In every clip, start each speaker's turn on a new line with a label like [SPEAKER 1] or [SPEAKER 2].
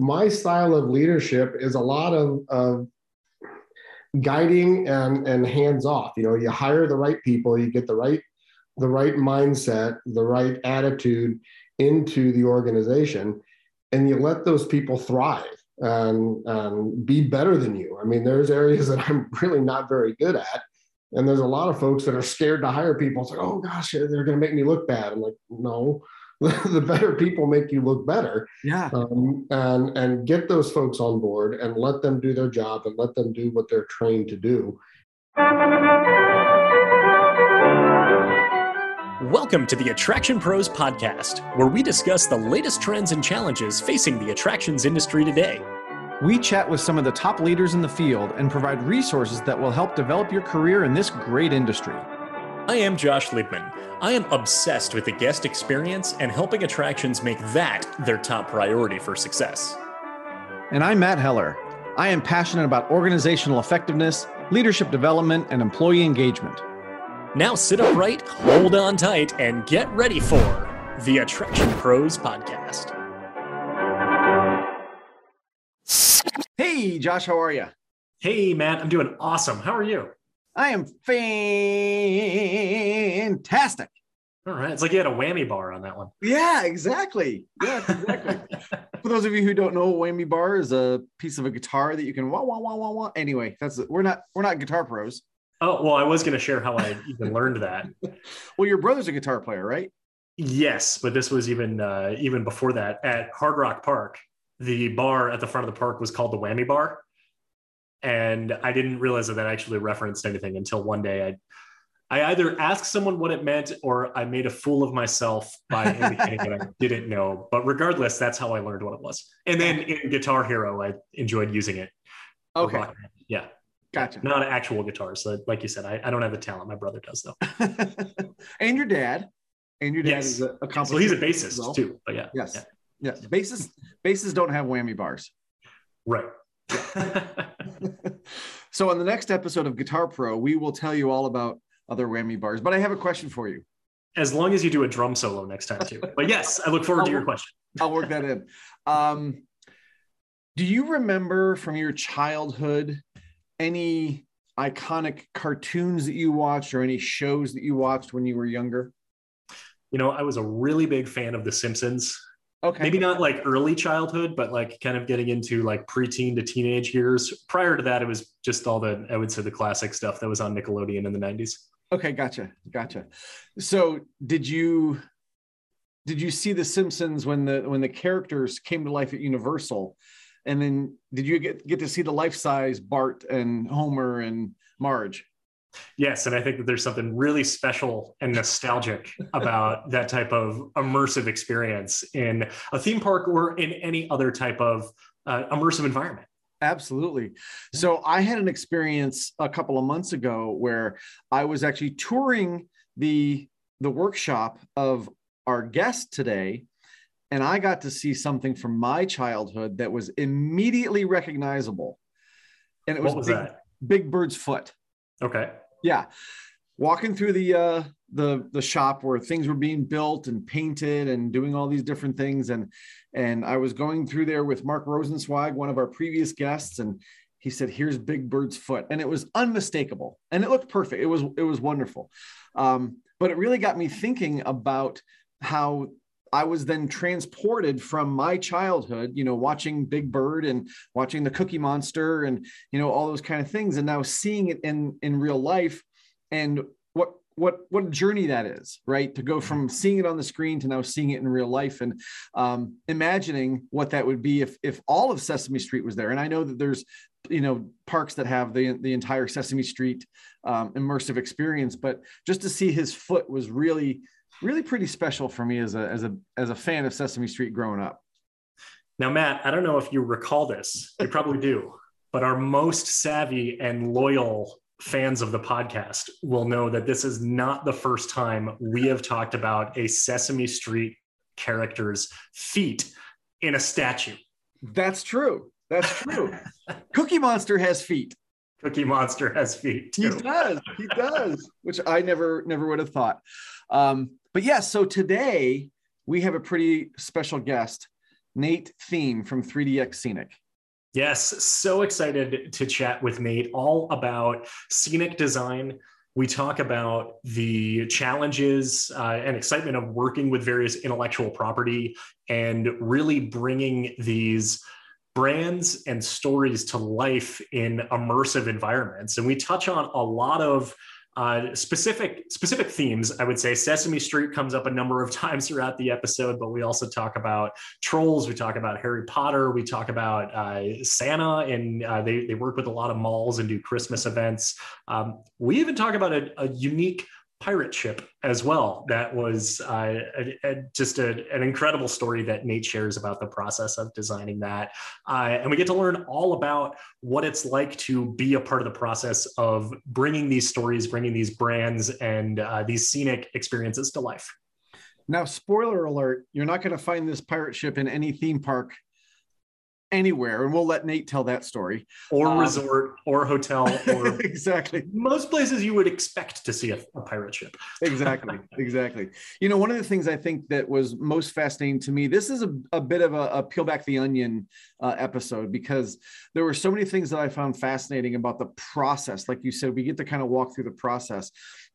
[SPEAKER 1] My style of leadership is a lot of, of guiding and, and hands off. You know, you hire the right people, you get the right the right mindset, the right attitude into the organization, and you let those people thrive and, and be better than you. I mean, there's areas that I'm really not very good at. And there's a lot of folks that are scared to hire people. It's like, oh gosh, they're going to make me look bad. I'm like, no, the better people make you look better.
[SPEAKER 2] Yeah.
[SPEAKER 1] Um, and and get those folks on board and let them do their job and let them do what they're trained to do.
[SPEAKER 3] Welcome to the Attraction Pros podcast, where we discuss the latest trends and challenges facing the attractions industry today.
[SPEAKER 2] We chat with some of the top leaders in the field and provide resources that will help develop your career in this great industry.
[SPEAKER 3] I am Josh Liebman. I am obsessed with the guest experience and helping attractions make that their top priority for success.
[SPEAKER 2] And I'm Matt Heller. I am passionate about organizational effectiveness, leadership development, and employee engagement.
[SPEAKER 3] Now sit upright, hold on tight, and get ready for the Attraction Pros Podcast.
[SPEAKER 2] Hey, Josh, how are you?
[SPEAKER 3] Hey, Matt, I'm doing awesome. How are you?
[SPEAKER 2] I am fantastic.
[SPEAKER 3] All right. It's like you had a whammy bar on that one.
[SPEAKER 2] Yeah, exactly. Yeah, exactly. For those of you who don't know, a whammy bar is a piece of a guitar that you can wah wah wah wah wah. Anyway, that's we're not we're not guitar pros.
[SPEAKER 3] Oh, well, I was going to share how I even learned that.
[SPEAKER 2] well, your brother's a guitar player, right?
[SPEAKER 3] Yes, but this was even uh, even before that at Hard Rock Park. The bar at the front of the park was called the Whammy Bar, and I didn't realize that that actually referenced anything until one day I I either asked someone what it meant or I made a fool of myself by indicating that I didn't know. But regardless, that's how I learned what it was. And then in Guitar Hero, I enjoyed using it.
[SPEAKER 2] Okay.
[SPEAKER 3] Yeah.
[SPEAKER 2] Gotcha.
[SPEAKER 3] Not actual guitars. So like you said, I, I don't have the talent. My brother does though.
[SPEAKER 2] and your dad. And your dad
[SPEAKER 3] yes.
[SPEAKER 2] is a
[SPEAKER 3] accomplished. So he's a bassist well. too. But yeah.
[SPEAKER 2] Yes. Yeah. Yes. Bassists bassists don't have whammy bars.
[SPEAKER 3] Right.
[SPEAKER 2] so on the next episode of Guitar Pro, we will tell you all about other whammy bars. But I have a question for you.
[SPEAKER 3] As long as you do a drum solo next time too. But yes, I look forward
[SPEAKER 2] I'll
[SPEAKER 3] to your
[SPEAKER 2] work,
[SPEAKER 3] question.
[SPEAKER 2] I'll work that in. Um, do you remember from your childhood any iconic cartoons that you watched or any shows that you watched when you were younger?
[SPEAKER 3] You know, I was a really big fan of The Simpsons.
[SPEAKER 2] Okay.
[SPEAKER 3] Maybe not like early childhood, but like kind of getting into like preteen to teenage years. Prior to that, it was just all the, I would say, the classic stuff that was on Nickelodeon in the 90s.
[SPEAKER 2] Okay, gotcha. Gotcha. So did you did you see the Simpsons when the when the characters came to life at Universal? And then did you get, get to see the life size Bart and Homer and Marge?
[SPEAKER 3] Yes, and I think that there's something really special and nostalgic about that type of immersive experience in a theme park or in any other type of uh, immersive environment.
[SPEAKER 2] Absolutely. So I had an experience a couple of months ago where I was actually touring the the workshop of our guest today and I got to see something from my childhood that was immediately recognizable. And it was,
[SPEAKER 3] was
[SPEAKER 2] Big,
[SPEAKER 3] that?
[SPEAKER 2] Big Bird's Foot.
[SPEAKER 3] Okay.
[SPEAKER 2] Yeah. Walking through the uh the the shop where things were being built and painted and doing all these different things and and I was going through there with Mark Rosenzweig, one of our previous guests and he said here's Big Bird's foot and it was unmistakable and it looked perfect. It was it was wonderful. Um, but it really got me thinking about how I was then transported from my childhood, you know, watching Big Bird and watching the Cookie Monster and you know all those kind of things, and now seeing it in in real life, and what what what a journey that is, right? To go from seeing it on the screen to now seeing it in real life, and um, imagining what that would be if if all of Sesame Street was there. And I know that there's you know parks that have the the entire Sesame Street um, immersive experience, but just to see his foot was really really pretty special for me as a as a as a fan of Sesame Street growing up.
[SPEAKER 3] Now, Matt, I don't know if you recall this. You probably do, but our most savvy and loyal fans of the podcast will know that this is not the first time we have talked about a Sesame Street character's feet in a statue.
[SPEAKER 2] That's true. That's true. Cookie Monster has feet.
[SPEAKER 3] Cookie Monster has feet.
[SPEAKER 2] Too. He does. He does, which I never never would have thought. Um, but yes, yeah, so today we have a pretty special guest. Nate Theme from 3DX Scenic.
[SPEAKER 3] Yes, so excited to chat with Nate all about scenic design. We talk about the challenges uh, and excitement of working with various intellectual property and really bringing these brands and stories to life in immersive environments. And we touch on a lot of uh, specific specific themes, I would say Sesame Street comes up a number of times throughout the episode, but we also talk about trolls. We talk about Harry Potter. We talk about uh, Santa, and uh, they they work with a lot of malls and do Christmas events. Um, we even talk about a, a unique pirate ship as well. That was uh, a, a, just a, an incredible story that Nate shares about the process of designing that. Uh, and we get to learn all about what it's like to be a part of the process of bringing these stories, bringing these brands and uh, these scenic experiences to life.
[SPEAKER 2] Now, spoiler alert, you're not going to find this pirate ship in any theme park anywhere and we'll let nate tell that story.
[SPEAKER 3] Or um, resort or hotel or
[SPEAKER 2] exactly.
[SPEAKER 3] most places you would expect to see a, a, pirate ship.
[SPEAKER 2] Exactly exactly. You know one of the things i think that was most fascinating to me this is a, a bit of a, a, peel back the onion uh, episode because there were so many things that i found fascinating about the process. Like you said we get to kind of walk through the process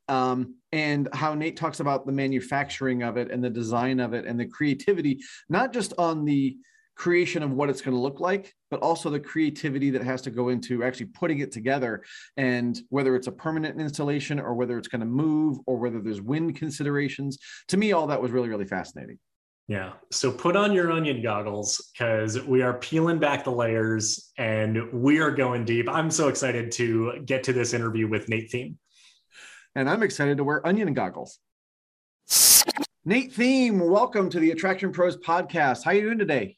[SPEAKER 2] um, and how Nate talks about the manufacturing of it and the design of it and the creativity, not just on the creation of what it's going to look like, but also the creativity that has to go into actually putting it together. And whether it's a permanent installation or whether it's going to move or whether there's wind considerations, to me, all that was really, really fascinating.
[SPEAKER 3] Yeah. So put on your onion goggles because we are peeling back the layers and we are going deep. I'm so excited to get to this interview with Nate Theme.
[SPEAKER 2] And I'm excited to wear onion goggles. Nate Theme, welcome to the Attraction Pros podcast. How are you doing today?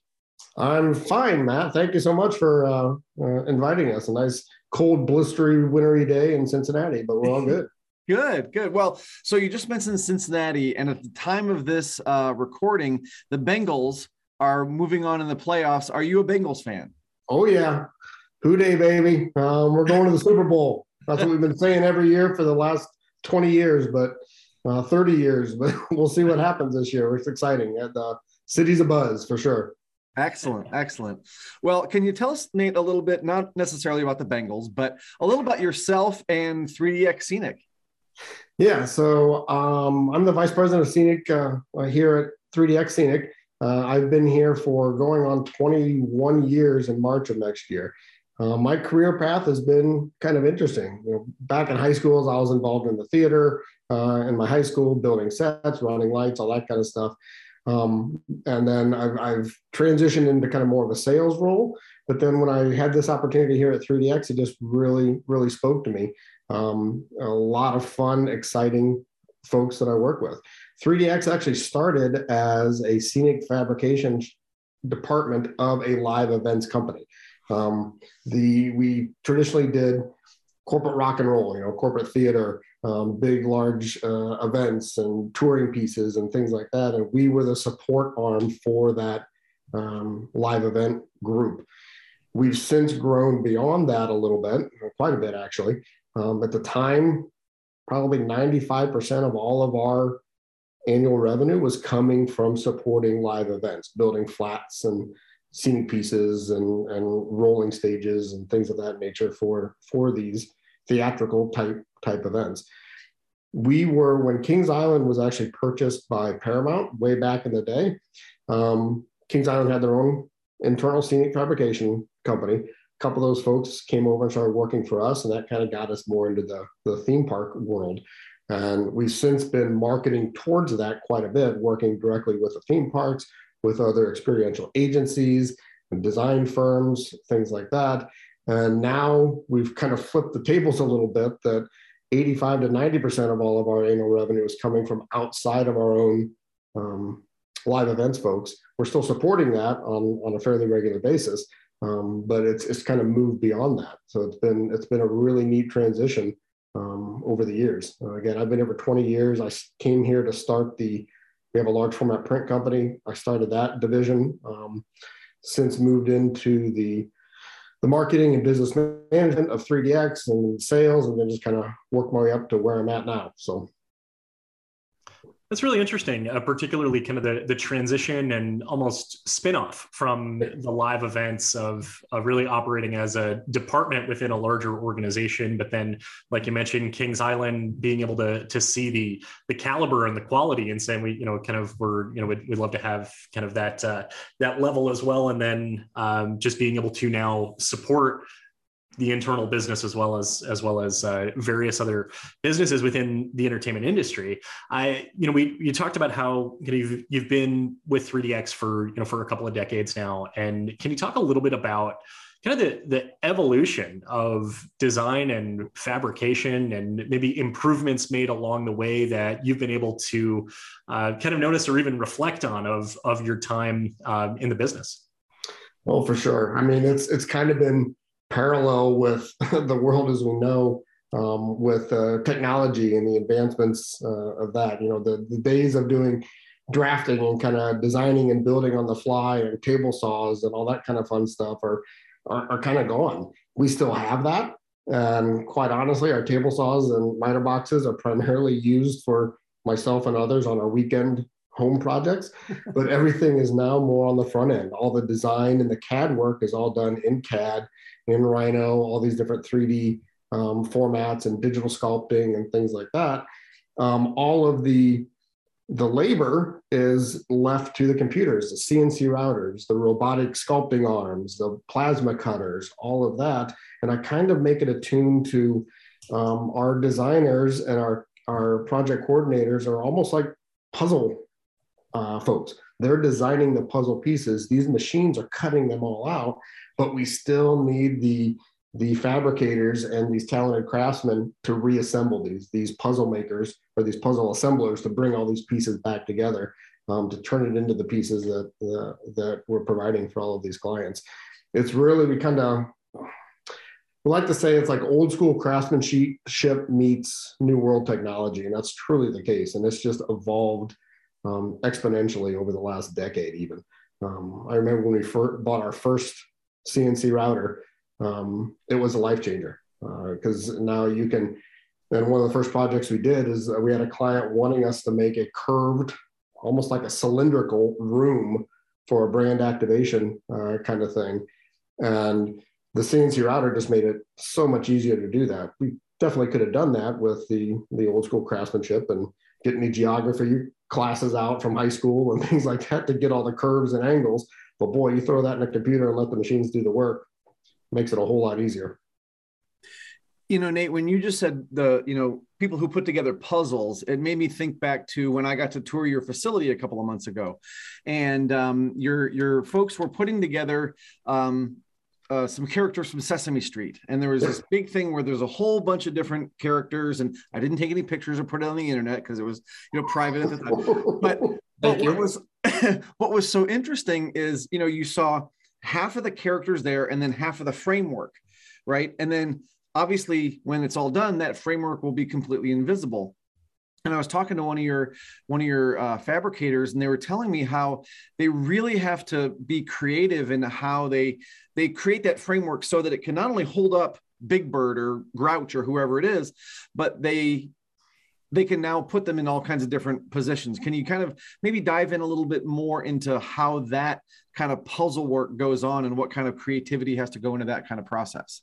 [SPEAKER 1] I'm fine, Matt. Thank you so much for uh, uh, inviting us. A nice, cold, blistery, wintry day in Cincinnati, but we're all good.
[SPEAKER 2] Good, good. Well, so you just mentioned Cincinnati, and at the time of this uh, recording, the Bengals are moving on in the playoffs. Are you a Bengals fan?
[SPEAKER 1] Oh yeah, Who Dey, baby. Um, we're going to the Super Bowl. That's what we've been saying every year for the last 20 years, but uh, 30 years. But we'll see what happens this year. It's exciting. The uh, city's a buzz for sure.
[SPEAKER 2] Excellent, excellent. Well, can you tell us, Nate, a little bit, not necessarily about the Bengals, but a little about yourself and 3DX Scenic?
[SPEAKER 1] Yeah, so um, I'm the vice president of Scenic uh, here at 3DX Scenic. Uh, I've been here for going on 21 years in March of next year. Uh, my career path has been kind of interesting. You know, back in high school, I was involved in the theater uh, in my high school, building sets, running lights, all that kind of stuff. Um, and then I've, I've, transitioned into kind of more of a sales role. But then when I had this opportunity here at 3DX, it just really, really spoke to me. Um, a lot of fun, exciting folks that I work with. 3DX actually started as a scenic fabrication department of a live events company. Um, the we traditionally did corporate rock and roll, you know, corporate theater, um, big, large uh, events and touring pieces and things like that. And we were the support arm for that um, live event group. We've since grown beyond that a little bit, quite a bit actually. Um, at the time, probably 95% of all of our annual revenue was coming from supporting live events, building flats and scenic pieces and, and rolling stages and things of that nature for, for these theatrical type type events. We were when Kings Island was actually purchased by Paramount way back in the day. Um, Kings Island had their own internal scenic fabrication company. A couple of those folks came over and started working for us, and that kind of got us more into the, the theme park world. And we've since been marketing towards that quite a bit, working directly with the theme parks, with other experiential agencies and design firms, things like that. And now we've kind of flipped the tables a little bit that 85 to 90% of all of our annual revenue is coming from outside of our own um, live events folks. We're still supporting that on, on a fairly regular basis, um, but it's, it's kind of moved beyond that. So it's been, it's been a really neat transition um, over the years. Uh, again, I've been here for 20 years. I came here to start the, we have a large format print company. I started that division, um, since moved into the the marketing and business management of 3DX and sales, and then just kind of work my way up to where I'm at now. So
[SPEAKER 3] That's really interesting, uh, particularly kind of the, the transition and almost spin-off from the live events of, of really operating as a department within a larger organization. But then, like you mentioned, Kings Island being able to, to see the the caliber and the quality and saying we, you know, kind of we're, you know, we'd, we'd love to have kind of that uh, that level as well. And then um, just being able to now support the internal business as well as as well as uh, various other businesses within the entertainment industry. I you know we you talked about how you know, you've you've been with 3DX for you know for a couple of decades now, and can you talk a little bit about kind of the the evolution of design and fabrication and maybe improvements made along the way that you've been able to uh, kind of notice or even reflect on of of your time uh, in the business.
[SPEAKER 1] Well, for sure. I mean, it's it's kind of been parallel with the world as we know um, with uh, technology and the advancements uh, of that. You know, the, the days of doing drafting and kind of designing and building on the fly and table saws and all that kind of fun stuff are, are, are kind of gone. We still have that. And quite honestly, our table saws and miter boxes are primarily used for myself and others on our weekend home projects, but everything is now more on the front end. All the design and the CAD work is all done in CAD in Rhino, all these different 3D um, formats and digital sculpting and things like that. Um, all of the the labor is left to the computers, the CNC routers, the robotic sculpting arms, the plasma cutters, all of that. And I kind of make it attuned to um, our designers and our, our project coordinators are almost like puzzle uh, folks. They're designing the puzzle pieces. These machines are cutting them all out, but we still need the the fabricators and these talented craftsmen to reassemble these these puzzle makers or these puzzle assemblers to bring all these pieces back together um, to turn it into the pieces that uh, that we're providing for all of these clients. It's really we kind of we like to say it's like old school craftsmanship meets new world technology, and that's truly the case. And it's just evolved um, exponentially over the last decade, even. Um, I remember when we first bought our first CNC router, um, it was a life changer because uh, now you can. And one of the first projects we did is uh, we had a client wanting us to make a curved, almost like a cylindrical room for a brand activation uh, kind of thing. And the CNC router just made it so much easier to do that. We definitely could have done that with the the old school craftsmanship and getting the geography classes out from high school and things like that to get all the curves and angles. But boy, you throw that in a computer and let the machines do the work, makes it a whole lot easier.
[SPEAKER 2] You know, Nate, when you just said the, you know, people who put together puzzles, it made me think back to when I got to tour your facility a couple of months ago, and um, your your folks were putting together um, uh, some characters from Sesame Street, and there was this big thing where there's a whole bunch of different characters, and I didn't take any pictures or put it on the internet because it was you know private at the time. But, but what was what was so interesting is you know you saw half of the characters there, and then half of the framework, right? And then obviously when it's all done, that framework will be completely invisible and I was talking to one of your one of your uh, fabricators, and they were telling me how they really have to be creative in how they they create that framework so that it can not only hold up Big Bird or Grouch or whoever it is, but they they can now put them in all kinds of different positions. Can you kind of maybe dive in a little bit more into how that kind of puzzle work goes on and what kind of creativity has to go into that kind of process?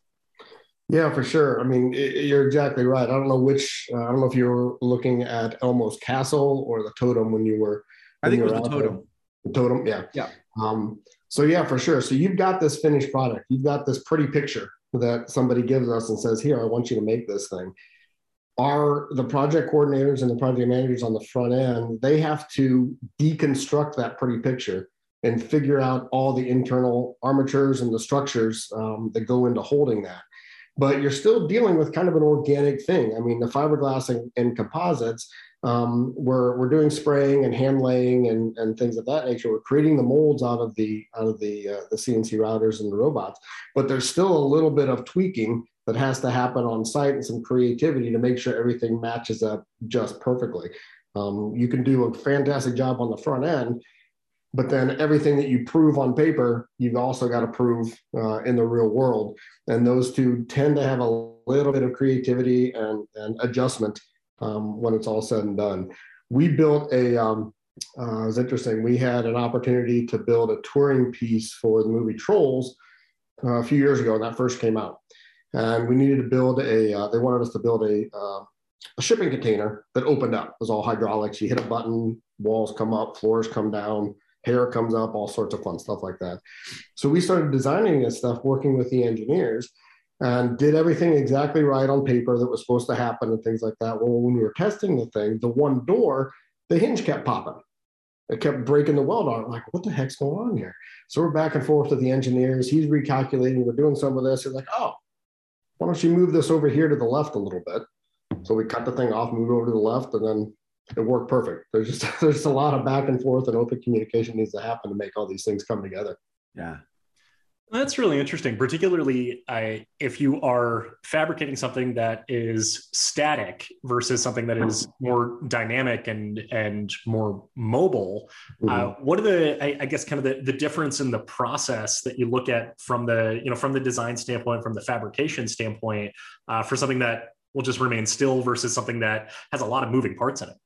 [SPEAKER 1] Yeah, for sure. I mean, it, you're exactly right. I don't know which. Uh, I don't know if you were looking at Elmo's castle or the totem when you were.
[SPEAKER 2] When I think it was the totem.
[SPEAKER 1] The totem, yeah.
[SPEAKER 2] Yeah.
[SPEAKER 1] Um, so yeah, for sure. So you've got this finished product. You've got this pretty picture that somebody gives us and says, "Here, I want you to make this thing." Are the project coordinators and the project managers on the front end? They have to deconstruct that pretty picture and figure out all the internal armatures and the structures um, that go into holding that but you're still dealing with kind of an organic thing. I mean, the fiberglass and, and composites, um, we're, we're doing spraying and hand laying and, and things of that nature. We're creating the molds out of the out of the uh, the CNC routers and the robots, but there's still a little bit of tweaking that has to happen on site and some creativity to make sure everything matches up just perfectly. Um, you can do a fantastic job on the front end, but then everything that you prove on paper you've also got to prove uh, in the real world and those two tend to have a little bit of creativity and, and adjustment um, when it's all said and done we built a um, uh, it was interesting. We had an opportunity to build a touring piece for the movie Trolls uh, a few years ago when that first came out, and we needed to build a. Uh, they wanted us to build a uh, a shipping container that opened up. It was all hydraulics. You hit a button, walls come up, floors come down, hair comes up, all sorts of fun stuff like that. So we started designing this stuff, working with the engineers, and did everything exactly right on paper that was supposed to happen and things like that. Well, when we were testing the thing, the one door, the hinge kept popping. It kept breaking the weld on. Like, what the heck's going on here? So we're back and forth with the engineers. He's recalculating. We're doing some of this. He's like, oh, why don't you move this over here to the left a little bit? So we cut the thing off, moved over to the left, and then it worked perfect. There's just there's a lot of back and forth and open communication needs to happen to make all these things come together.
[SPEAKER 2] Yeah.
[SPEAKER 3] That's really interesting, particularly I, if you are fabricating something that is static versus something that is more dynamic and and more mobile. Mm-hmm. Uh, what are the, I, I, guess, kind of the, the difference in the process that you look at from the, you know, from the design standpoint, from the fabrication standpoint, uh, for something that will just remain still versus something that has a lot of moving parts in it?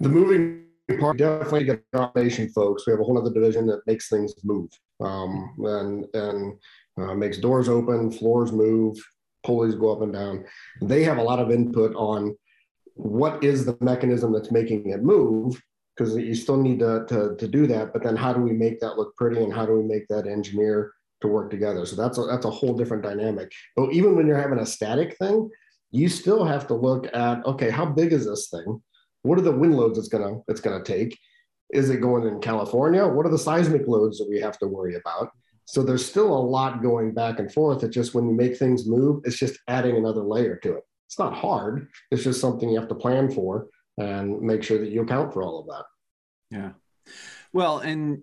[SPEAKER 1] The moving part definitely get automation folks. We have a whole other division that makes things move um, and and uh, makes doors open, floors move, pulleys go up and down. They have a lot of input on what is the mechanism that's making it move because you still need to, to, to do that. But then how do we make that look pretty and how do we make that engineer to work together? So that's a, that's a whole different dynamic. But even when you're having a static thing, you still have to look at okay, how big is this thing? What are the wind loads it's gonna it's gonna take? Is it going in California? What are the seismic loads that we have to worry about? So there's still a lot going back and forth. It's just when you make things move, it's just adding another layer to it. It's not hard. It's just something you have to plan for and make sure that you account for all of that.
[SPEAKER 2] Yeah. Well, and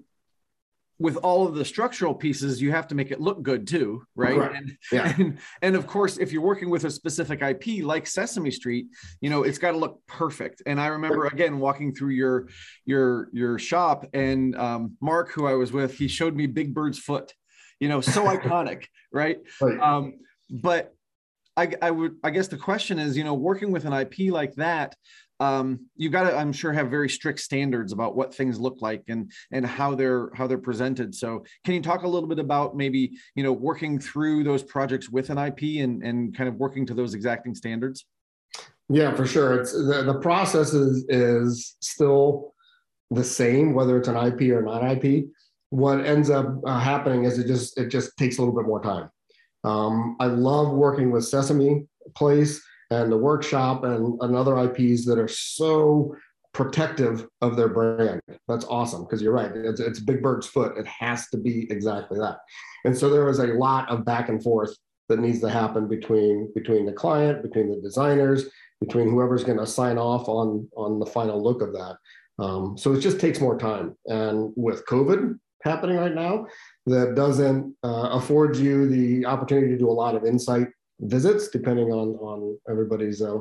[SPEAKER 2] with all of the structural pieces, you have to make it look good too, right? right. And, yeah. and and of course, if you're working with a specific IP like Sesame Street, you know it's got to look perfect. And I remember again walking through your your your shop, and um, Mark, who I was with, he showed me Big Bird's foot. You know, so iconic, right? right. Um, but I, I would I guess the question is, you know, working with an IP like that, um, you've got to i'm sure have very strict standards about what things look like and and how they're how they're presented. So can you talk a little bit about maybe you know working through those projects with an ip and and kind of working to those exacting standards?
[SPEAKER 1] Yeah for sure. It's the, the process is is still the same whether it's an ip or not ip what ends up uh, happening is it just it just takes a little bit more time. Um, i love working with sesame place and the workshop and, and other IPs that are so protective of their brand. That's awesome because you're right. It's, it's Big Bird's foot. It has to be exactly that. And so there was a lot of back and forth that needs to happen between between the client, between the designers, between whoever's going to sign off on on the final look of that. Um, so it just takes more time. And with COVID happening right now, that doesn't uh, afford you the opportunity to do a lot of insight visits, depending on on everybody's uh,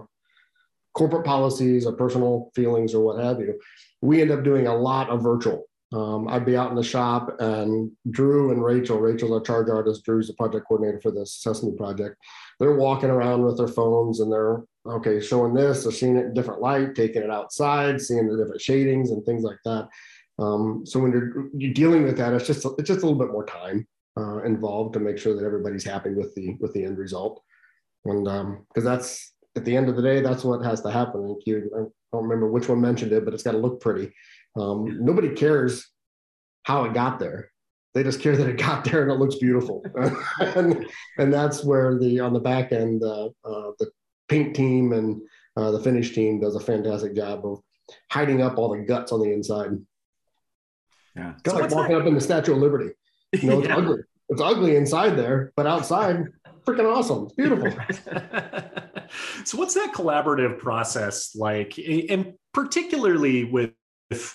[SPEAKER 1] corporate policies or personal feelings or what have you. We end up doing a lot of virtual. Um, I'd be out in the shop, and Drew and Rachel, Rachel's our charge artist, Drew's the project coordinator for this Sesame project. They're walking around with their phones and they're okay, showing this, they're seeing it in different light, taking it outside, seeing the different shadings and things like that. Um, so when you're, you're dealing with that, it's just it's just a little bit more time uh, involved to make sure that everybody's happy with the with the end result. And because um, that's at the end of the day, that's what has to happen. Like you, I don't remember which one mentioned it, but it's got to look pretty. Um, nobody cares how it got there. They just care that it got there and it looks beautiful. and, and that's where the on the back end, uh, uh, the paint team and uh, the finish team does a fantastic job of hiding up all the guts on the inside. Yeah, it's so like walking that? up in the Statue of Liberty. You know, it's yeah. ugly. It's ugly inside there, but outside, freaking awesome. It's beautiful.
[SPEAKER 3] so, what's that collaborative process like, and particularly with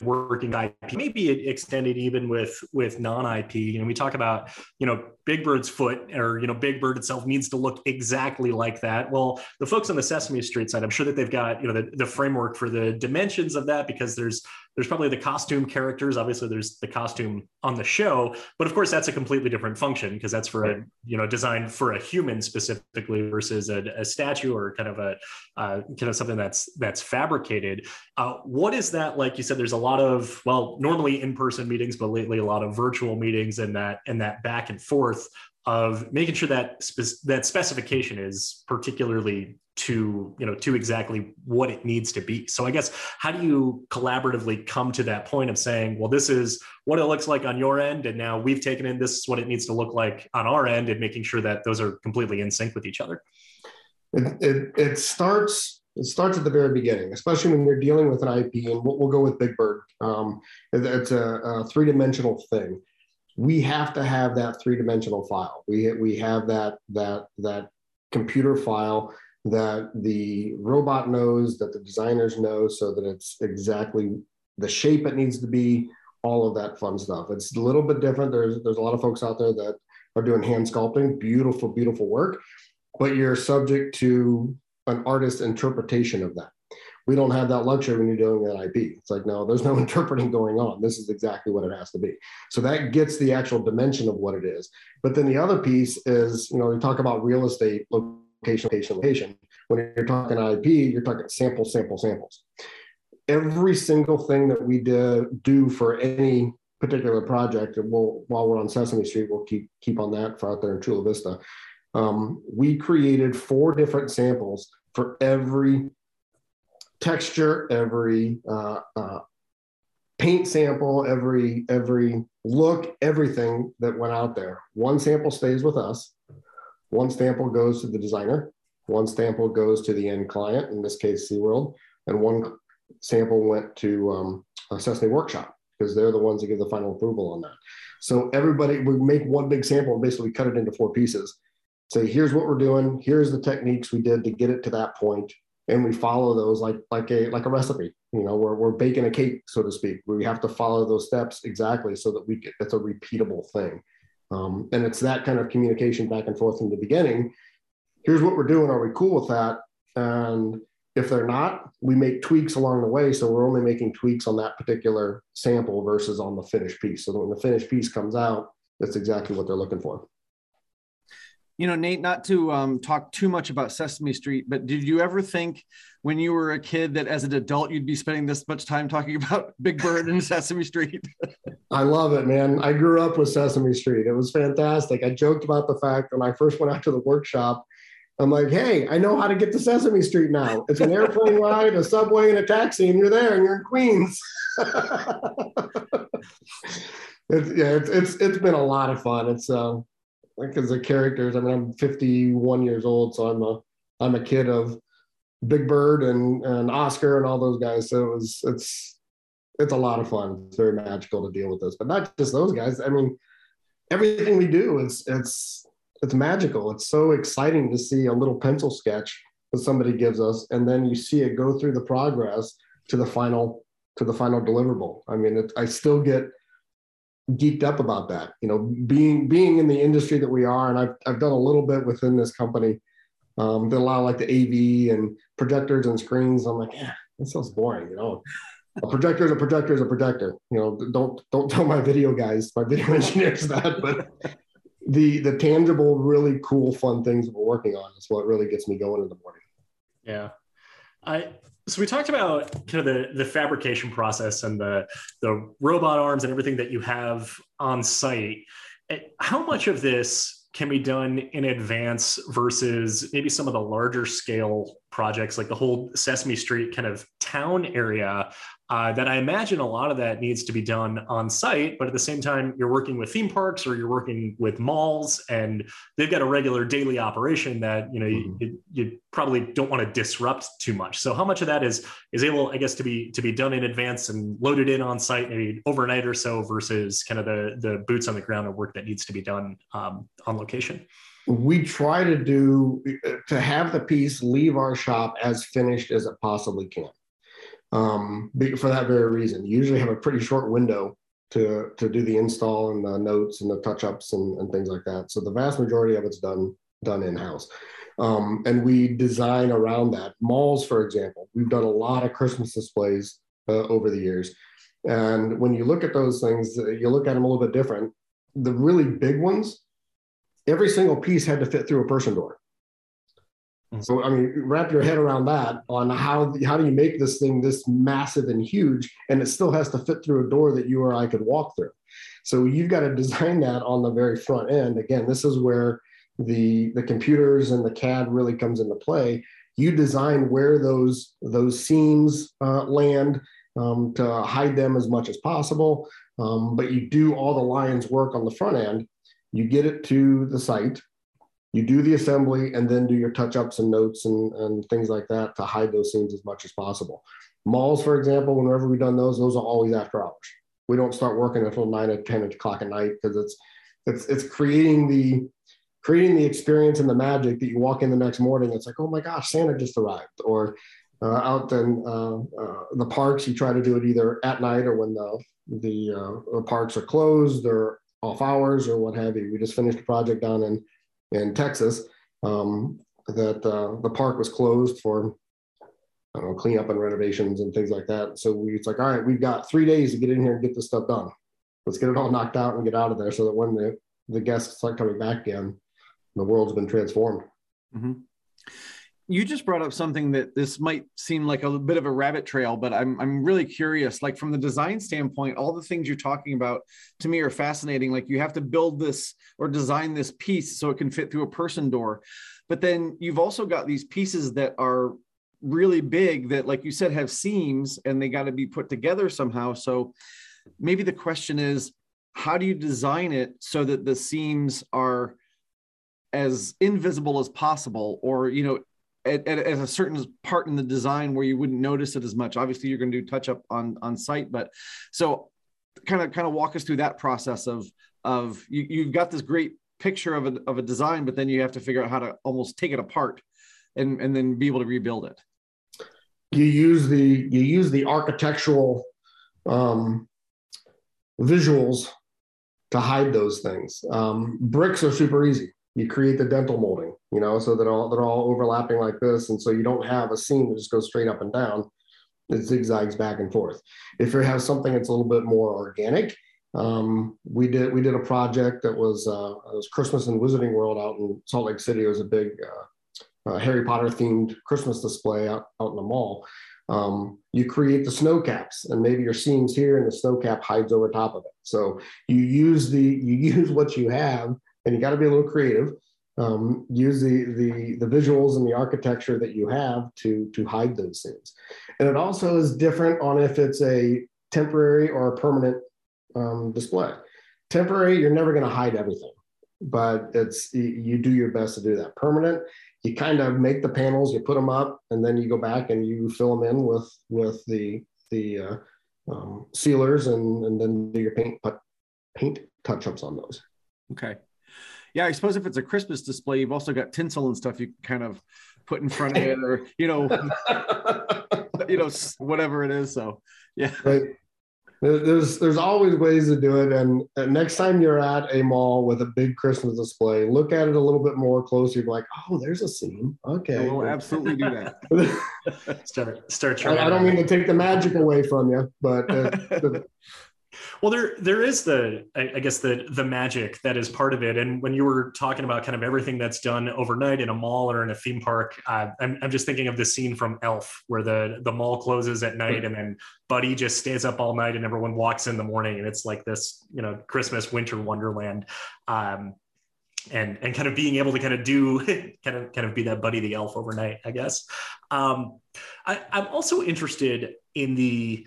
[SPEAKER 3] working IP, maybe it extended even with with non-IP. You know, we talk about you know Big Bird's foot, or you know Big Bird itself needs to look exactly like that. Well, the folks on the Sesame Street side, I'm sure that they've got you know the, the framework for the dimensions of that because there's there's probably the costume characters. Obviously, there's the costume on the show, but of course, that's a completely different function because that's for a you know designed for a human specifically versus a, a statue or kind of a uh, kind of something that's that's fabricated. Uh, what is that like? You said there's a lot of well, normally in person meetings, but lately a lot of virtual meetings and that and that back and forth of making sure that spe- that specification is particularly to you know to exactly what it needs to be. So i guess how do you collaboratively come to that point of saying well this is what it looks like on your end and now we've taken in this is what it needs to look like on our end and making sure that those are completely in sync with each other?
[SPEAKER 1] It, it, it starts it starts at the very beginning especially when you're dealing with an ip and we'll, we'll go with big bird. Um, it, it's a, a three-dimensional thing we have to have that three-dimensional file we, we have that that that computer file that the robot knows, that the designers know, so that it's exactly the shape it needs to be, all of that fun stuff. It's a little bit different. There's there's a lot of folks out there that are doing hand sculpting, beautiful, beautiful work, but you're subject to an artist's interpretation of that. We don't have that luxury when you're doing that IP. It's like, no, there's no interpreting going on. This is exactly what it has to be. So that gets the actual dimension of what it is. But then the other piece is, you know, we talk about real estate location, location, location. When you're talking IP, you're talking sample, sample, samples. Every single thing that we do, do for any particular project, and we'll, while we're on Sesame Street, we'll keep keep on that for out there in Chula Vista. Um, we created four different samples for every texture, every uh, uh, paint sample, every every look, everything that went out there. One sample stays with us. One sample goes to the designer, one sample goes to the end client, in this case, SeaWorld, and one sample went to um, a Sesame Workshop because they're the ones that give the final approval on that. So everybody, we make one big sample and basically cut it into four pieces. Say, here's what we're doing. Here's the techniques we did to get it to that point, and we follow those like like a like a recipe. You know, we're we're baking a cake, so to speak. We have to follow those steps exactly so that we get, it's a repeatable thing. Um, and it's that kind of communication back and forth in the beginning. Here's what we're doing. Are we cool with that? And if they're not, we make tweaks along the way. So we're only making tweaks on that particular sample versus on the finished piece. So when the finished piece comes out, that's exactly what they're looking for
[SPEAKER 2] you know, Nate, not to um, talk too much about Sesame Street, but did you ever think when you were a kid that as an adult you'd be spending this much time talking about Big Bird and Sesame Street?
[SPEAKER 1] I love it, man. I grew up with Sesame Street. It was fantastic. I joked about the fact when I first went out to the workshop, I'm like, hey, I know how to get to Sesame Street now. It's an airplane ride, a subway, and a taxi, and you're there, and you're in Queens. it's, yeah, it's, it's it's been a lot of fun. It's uh, because the characters. I mean, I'm 51 years old, so I'm a I'm a kid of Big Bird and and Oscar and all those guys. So it was it's it's a lot of fun. It's very magical to deal with this, but not just those guys. I mean, everything we do is it's it's magical. It's so exciting to see a little pencil sketch that somebody gives us, and then you see it go through the progress to the final to the final deliverable. I mean, it, I still get geeked up about that. You know, being being in the industry that we are, and I've I've done a little bit within this company. Um, did a lot of like the AV and projectors and screens. I'm like, yeah, that sounds boring. You know, a projector is a projector is a projector. You know, don't don't tell my video guys, my video engineers that, but the the tangible, really cool, fun things we're working on is what really gets me going in the morning.
[SPEAKER 3] Yeah, I so we talked about kind of the the fabrication process and the the robot arms and everything that you have on site. How much of this can be done in advance versus maybe some of the larger scale projects like the whole Sesame Street kind of town area uh, that I imagine a lot of that needs to be done on site, but at the same time, you're working with theme parks or you're working with malls, and they've got a regular daily operation that you know mm-hmm. you, you, probably don't want to disrupt too much. So, how much of that is is able, I guess, to be to be done in advance and loaded in on site, maybe overnight or so, versus kind of the the boots on the ground of work that needs to be done um, on location?
[SPEAKER 1] We try to do to have the piece leave our shop as finished as it possibly can um, for that very reason. You usually have a pretty short window to to do the install and the notes and the touch ups and, and things like that. So the vast majority of it's done done in house. Um, and we design around that. Malls, for example, we've done a lot of Christmas displays uh, over the years. And when you look at those things, uh, you look at them a little bit different. The really big ones, every single piece had to fit through a person door. Mm. So I mean, wrap your head around that on how how do you make this thing this massive and huge, and it still has to fit through a door that you or I could walk through. So you've got to design that on the very front end. Again, this is where the the computers and the CAD really comes into play. You design where those those seams uh, land um, to hide them as much as possible, um, but you do all the lines work on the front end. You get it to the site, you do the assembly, and then do your touch ups and notes and, and things like that to hide those seams as much as possible. Malls, for example, whenever we've done those, those are always after hours. We don't start working until nine or ten o'clock at night because it's it's it's creating the creating the experience and the magic that you walk in the next morning. It's like, oh my gosh, Santa just arrived. Or uh, out in uh, uh, the parks, you try to do it either at night or when the the, uh, the parks are closed or off hours or what have you. We just finished a project down in in Texas um, that uh, the park was closed for I don't know cleanup and renovations and things like that. So we, it's like, all right, we've got three days to get in here and get this stuff done. Let's get it all knocked out and get out of there so that when the the guests start coming back again, the world's been transformed. Mm-hmm.
[SPEAKER 2] You just brought up something that this might seem like a bit of a rabbit trail, but I'm I'm really curious. Like from the design standpoint, all the things you're talking about to me are fascinating. Like you have to build this or design this piece so it can fit through a person door, but then you've also got these pieces that are really big that, like you said, have seams and they got to be put together somehow. So maybe the question is, how do you design it so that the seams are as invisible as possible or you know at, at, at, a certain part in the design where you wouldn't notice it as much. Obviously you're going to do touch up on on site but so kind of kind of walk us through that process of of you, you've got this great picture of a, of a design but then you have to figure out how to almost take it apart and and then be able to rebuild it.
[SPEAKER 1] You use the you use the architectural um, visuals to hide those things. Um, bricks are super easy. You create the dentil molding, you know, so they're all they're all overlapping like this, and so you don't have a seam that just goes straight up and down. It zigzags back and forth. If you have something that's a little bit more organic, um, we did we did a project that was uh, it was Christmas in Wizarding World out in Salt Lake City. It was a big uh, uh, Harry Potter themed Christmas display out, out in the mall. Um, you create the snow caps and maybe your seams here and the snow cap hides over top of it. So you use the you use what you have and you got to be a little creative. Um, use the, the the visuals and the architecture that you have to to hide those things. And it also is different on if it's a temporary or a permanent um, display. Temporary, you're never going to hide everything, but it's you do your best to do that. Permanent, you kind of make the panels, you put them up, and then you go back and you fill them in with with the the uh, um, sealers and and then do your paint paint touch ups on those.
[SPEAKER 2] Okay yeah, I suppose if it's a Christmas display, you've also got tinsel and stuff you kind of put in front of it, or you know, you know, whatever it is. So yeah.
[SPEAKER 1] Right. There's there's always ways to do it, and, and next time you're at a mall with a big Christmas display, look at it a little bit more closely. Be like, oh, there's a scene. Okay,
[SPEAKER 2] we'll absolutely do that.
[SPEAKER 3] start start.
[SPEAKER 1] I, I, don't mean to take the magic away from you, but uh, the,
[SPEAKER 3] well, there there is the I guess the the magic that is part of it. And when you were talking about kind of everything that's done overnight in a mall or in a theme park, uh, I'm I'm just thinking of the scene from Elf where the the mall closes at night and then Buddy just stays up all night and everyone walks in the morning and it's like this you know Christmas winter wonderland. Um, and and kind of being able to kind of do kind of kind of be that buddy the elf overnight i guess um, I, i'm also interested in the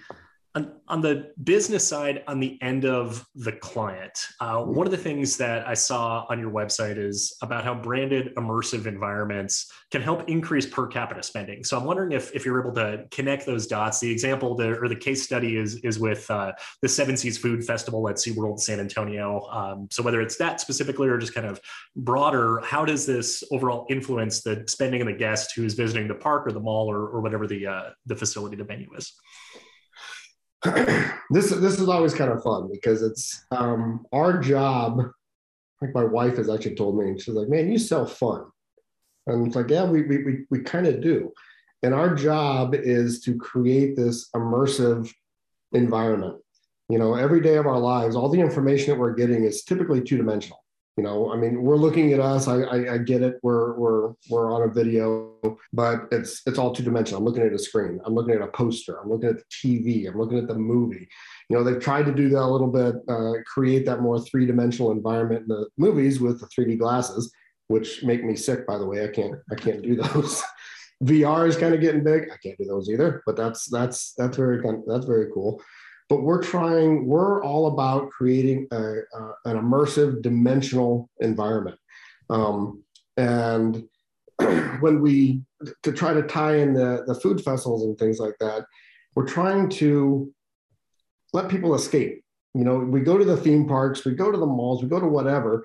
[SPEAKER 3] on, on, the business side, on the end of the client, uh, one of the things that I saw on your website is about how branded immersive environments can help increase per capita spending. So I'm wondering if, if you're able to connect those dots. The example the, or the case study is, is with uh, the Seven Seas Food Festival at SeaWorld San Antonio. Um, so whether it's that specifically or just kind of broader, how does this overall influence the spending of the guest who's visiting the park or the mall or, or whatever the, uh, the facility, the venue is?
[SPEAKER 1] this this is always kind of fun because it's um, our job. Like my wife has actually told me, she's like, "Man, you sell fun," and it's like, "Yeah, we we we, we kind of do." And our job is to create this immersive environment. You know, every day of our lives, all the information that we're getting is typically two dimensional. You know, I mean, we're looking at us. I, I, I get it. We're we're we're on a video, but it's it's all two dimensional. I'm looking at a screen. I'm looking at a poster. I'm looking at the TV. I'm looking at the movie. You know, they've tried to do that a little bit, uh, create that more three dimensional environment in the movies with the 3D glasses, which make me sick. By the way, I can't I can't do those. VR is kind of getting big. I can't do those either, but that's that's that's very that's very cool. But we're trying. We're all about creating a, a, an immersive, dimensional environment. Um, and when we to try to tie in the the food festivals and things like that, we're trying to let people escape. You know, we go to the theme parks, we go to the malls, we go to whatever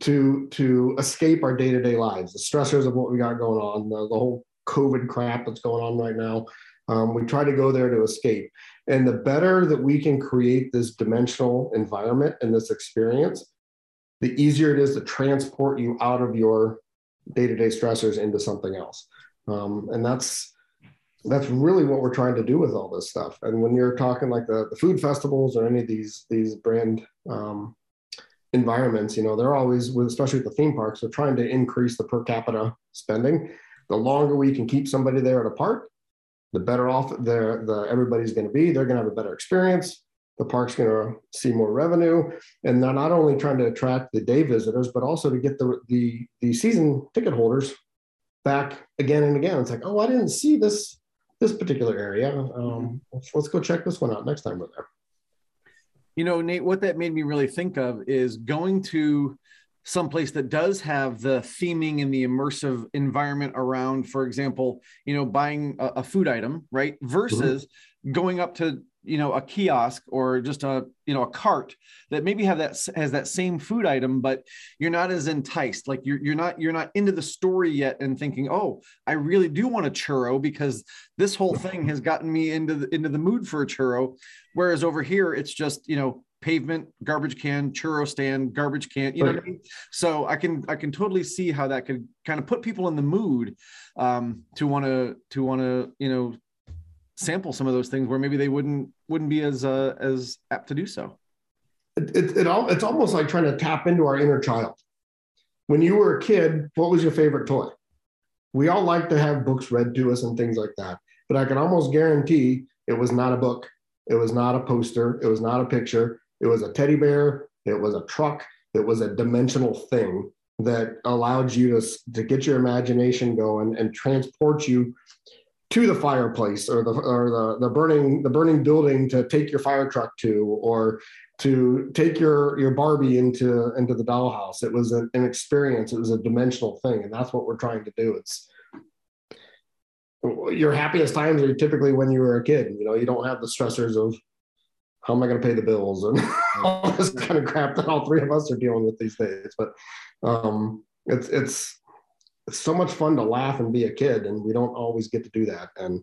[SPEAKER 1] to to escape our day to day lives, the stressors of what we got going on, the, the whole COVID crap that's going on right now. Um, we try to go there to escape. And the better that we can create this dimensional environment and this experience, the easier it is to transport you out of your day-to-day stressors into something else. Um, and that's that's really what we're trying to do with all this stuff. And when you're talking like the, the food festivals or any of these these brand um, environments, you know, they're always especially with the theme parks, they're trying to increase the per capita spending the longer we can keep somebody there at a park, the better off the, the everybody's going to be. They're going to have a better experience. The park's going to see more revenue, and they're not only trying to attract the day visitors, but also to get the the the season ticket holders back again and again. It's like, oh, I didn't see this this particular area. Um, let's, let's go check this one out next time we're there.
[SPEAKER 2] You know, Nate, what that made me really think of is going to someplace that does have the theming and the immersive environment around for example you know buying a, a food item right mm-hmm. versus mm-hmm. going up to you know a kiosk or just a you know a cart that maybe have that has that same food item but you're not as enticed like you're, you're not you're not into the story yet and thinking oh i really do want a churro because this whole thing has gotten me into the into the mood for a churro whereas over here it's just you know pavement, garbage can, churro stand, garbage can. You know what I mean? So I can I can totally see how that could kind of put people in the mood um, to want to to want to you know sample some of those things where maybe they wouldn't wouldn't be as uh, as apt to do so.
[SPEAKER 1] It, it, it all, it's almost like trying to tap into our inner child. When you were a kid, what was your favorite toy? We all like to have books read to us and things like that. But I can almost guarantee it was not a book. It was not a poster. It was not a picture. It was a teddy bear, it was a truck, it was a dimensional thing that allowed you to, to get your imagination going and transport you to the fireplace or the or the, the burning the burning building to take your fire truck to or to take your your Barbie into into the dollhouse. It was an, an experience. It was a dimensional thing, and that's what we're trying to do. It's your happiest times are typically when you were a kid. You know, you don't have the stressors of how am I going to pay the bills and all this kind of crap that all three of us are dealing with these days. But um, it's it's it's so much fun to laugh and be a kid, and we don't always get to do that. And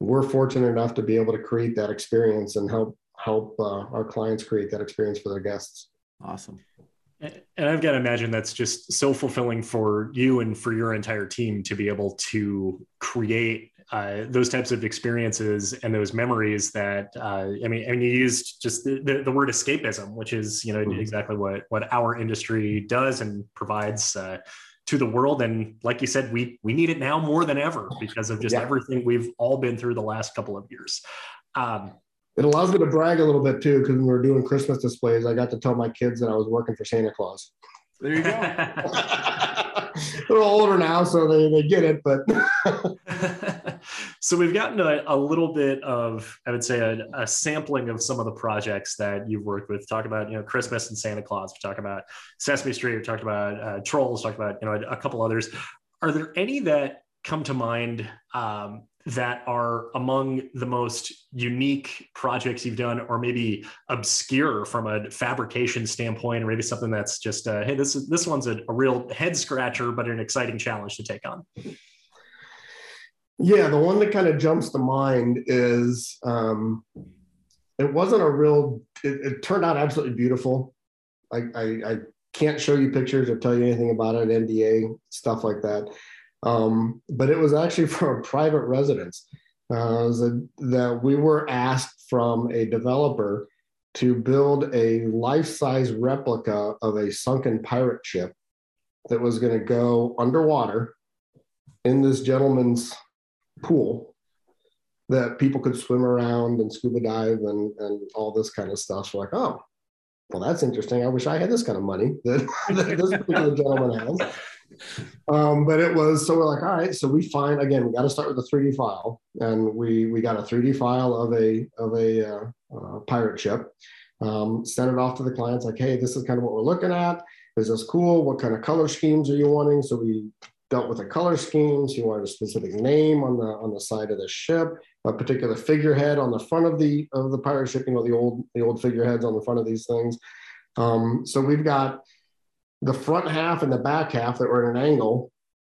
[SPEAKER 1] we're fortunate enough to be able to create that experience and help help uh, our clients create that experience for their guests.
[SPEAKER 2] Awesome.
[SPEAKER 3] And I've got to imagine that's just so fulfilling for you and for your entire team to be able to create uh, those types of experiences and those memories that uh, I mean, I mean, you used just the, the, the word escapism, which is you know mm-hmm. exactly what what our industry does and provides uh, to the world. And like you said, we we need it now more than ever because of just yeah. everything we've all been through the last couple of years. Um,
[SPEAKER 1] it allows me to brag a little bit too, because when we were doing Christmas displays, I got to tell my kids that I was working for Santa Claus.
[SPEAKER 2] There you go.
[SPEAKER 1] They're older now, so they, they get it. But
[SPEAKER 3] so we've gotten a, a, little bit of, I would say, a, a, sampling of some of the projects that you've worked with. Talk about, you know, Christmas and Santa Claus. We talked about Sesame Street. We talked about uh, Trolls. Talked about, you know, a, a, couple others. Are there any that come to mind um, that are among the most unique projects you've done or maybe obscure from a fabrication standpoint or maybe something that's just uh, hey this is this one's a, a, real head scratcher but an exciting challenge to take on
[SPEAKER 1] yeah the one that kind of jumps to mind is um, it wasn't a real it, it turned out absolutely beautiful I, I, I can't show you pictures or tell you anything about it nda stuff like that um, but it was actually for a private residence. Uh, a, that we were asked from a developer to build a life-size replica of a sunken pirate ship that was going to go underwater in this gentleman's pool that people could swim around and scuba dive and, and all this kind of stuff. So like, oh, well, that's interesting. I wish I had this kind of money that, that this particular gentleman has. Um, but it was so we're like, all right, so we find again, we got to start with a 3D file, and we we got a 3D file of a of a uh, uh, pirate ship. Um, send it off to the clients like, hey, this is kind of what we're looking at. Is this cool? What kind of color schemes are you wanting? So we dealt with the color schemes. You wanted a specific name on the on the side of the ship, a particular figurehead on the front of the of the pirate ship. You know, the old the old figureheads on the front of these things. Um, so we've got the front half and the back half that were at an angle,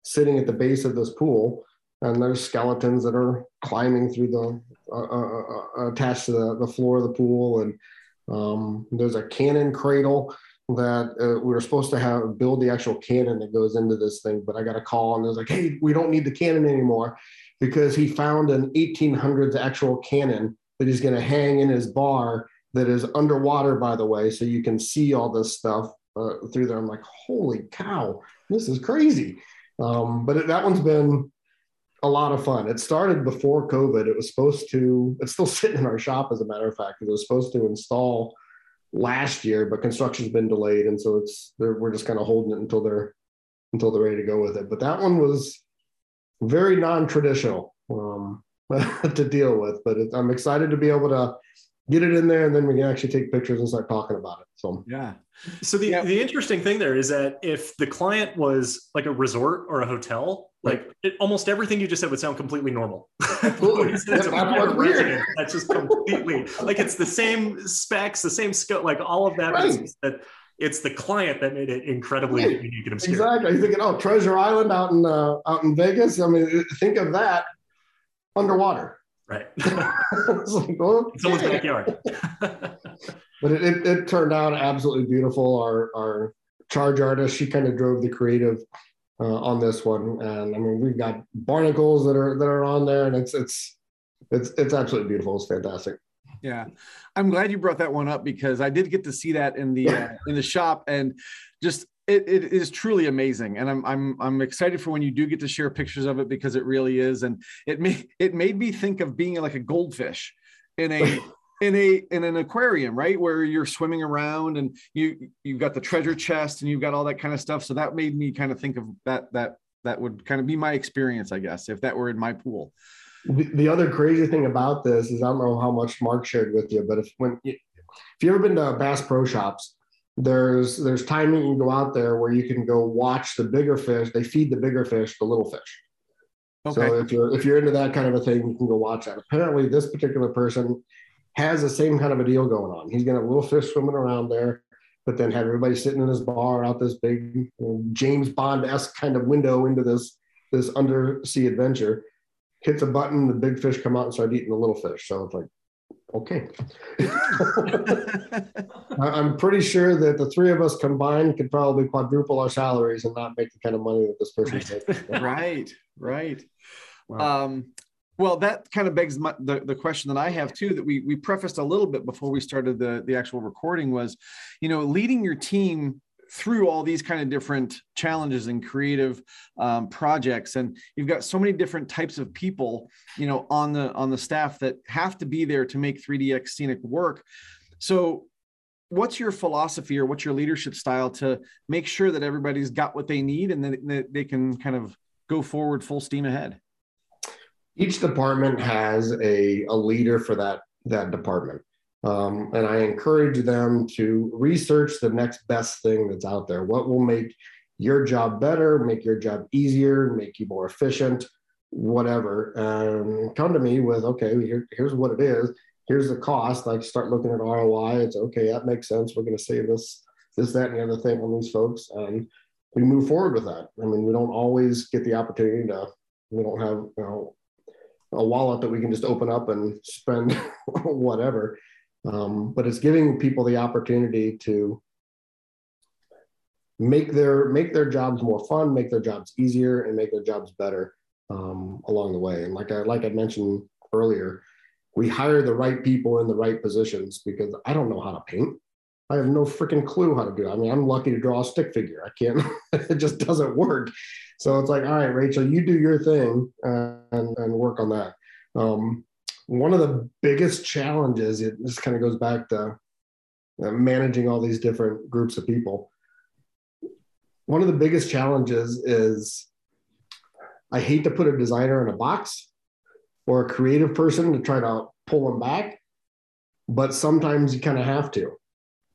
[SPEAKER 1] sitting at the base of this pool, and there's skeletons that are climbing through the uh, uh, uh, attached to the, the floor of the pool, and um, there's a cannon cradle that uh, we were supposed to have build the actual cannon that goes into this thing, but I got a call and it was like, hey, we don't need the cannon anymore because he found an 1800s actual cannon that he's going to hang in his bar that is underwater, by the way, so you can see all this stuff uh, through there. I'm like, holy cow, this is crazy. Um, but it, that one's been a lot of fun. It started before COVID. It was supposed to, it's still sitting in our shop, as a matter of fact, it was supposed to install last year, but construction's been delayed, and so it's we're just kind of holding it until they're until they're ready to go with it. But that one was very non-traditional um, to deal with, but it, I'm excited to be able to get it in there, and then we can actually take pictures and start talking about it. So
[SPEAKER 2] yeah.
[SPEAKER 3] So the yeah. the interesting thing there is that if the client was like a resort or a hotel, like it, almost everything you just said would sound completely normal.
[SPEAKER 1] Absolutely.
[SPEAKER 3] resident that's just completely like it's the same specs, the same scope, like all of that. Right. That it's the client that made it incredibly right. unique and obscure.
[SPEAKER 1] Exactly. You're thinking, oh, Treasure Island out in uh, out in Vegas. I mean, think of that underwater.
[SPEAKER 3] Right. it's like, okay. It's almost backyard.
[SPEAKER 1] but it, it, it, turned out absolutely beautiful. Our our charge artist, she kind of drove the creative uh, on this one. And I mean, we've got barnacles that are that are on there, and it's it's it's it's absolutely beautiful. It's fantastic.
[SPEAKER 2] Yeah, I'm glad you brought that one up because I did get to see that in the uh, in the shop, and just it, it is truly amazing and I'm, I'm i'm excited for when you do get to share pictures of it because it really is and it made it made me think of being like a goldfish in a in a in an aquarium, right, where you're swimming around and you you've got the treasure chest and you've got all that kind of stuff. So that made me kind of think of that that that would kind of be my experience, I guess, if that were in my pool.
[SPEAKER 1] The other crazy thing about this is I don't know how much Mark shared with you, but if when you, if you ever been to Bass Pro Shops, there's there's time you can go out there where you can go watch the bigger fish. They feed the bigger fish the little fish. Okay. So if you're if you're into that kind of a thing, you can go watch that. Apparently, this particular person has the same kind of a deal going on. He's got a little fish swimming around there, but then have everybody sitting in his bar out this big you know, James Bond esque kind of window into this this undersea adventure. Hits a button, the big fish come out and start eating the little fish. So it's like, okay. I'm pretty sure that the three of us combined could probably quadruple our salaries and not make the kind of money that this person
[SPEAKER 2] right. right, right. Wow. Um, well, that kind of begs my, the, the question that I have too, that we, we prefaced a little bit before we started the, the actual recording was, you know, leading your team through all these kind of different challenges and creative um, projects and you've got so many different types of people you know on the on the staff that have to be there to make 3dx scenic work. So what's your philosophy or what's your leadership style to make sure that everybody's got what they need and that they can kind of go forward full steam ahead
[SPEAKER 1] each department has a, a leader for that that department. Um, and i encourage them to research the next best thing that's out there. What will make your job better make your job easier make you more efficient whatever. And come to me with okay here, here's what it is. Here's the cost. Like start looking at roi it's okay that makes sense. We're going to save this this that and the other thing on these folks. And we move forward with that. I mean we don't always get the opportunity to we don't have you know a wallet that we can just open up and spend whatever. Um, but it's giving people the opportunity to make their make their jobs more fun, make their jobs easier, and make their jobs better um, along the way. And like I like I mentioned earlier, we hire the right people in the right positions because I don't know how to paint. I have no freaking clue how to do it. I mean, I'm lucky to draw a stick figure. I can't, it just doesn't work. So it's like, all right, Rachel, you do your thing and, and work on that. Um, one of the biggest challenges, it just kind of goes back to uh, managing all these different groups of people. One of the biggest challenges is I hate to put a designer in a box or a creative person to try to pull them back, but sometimes you kind of have to.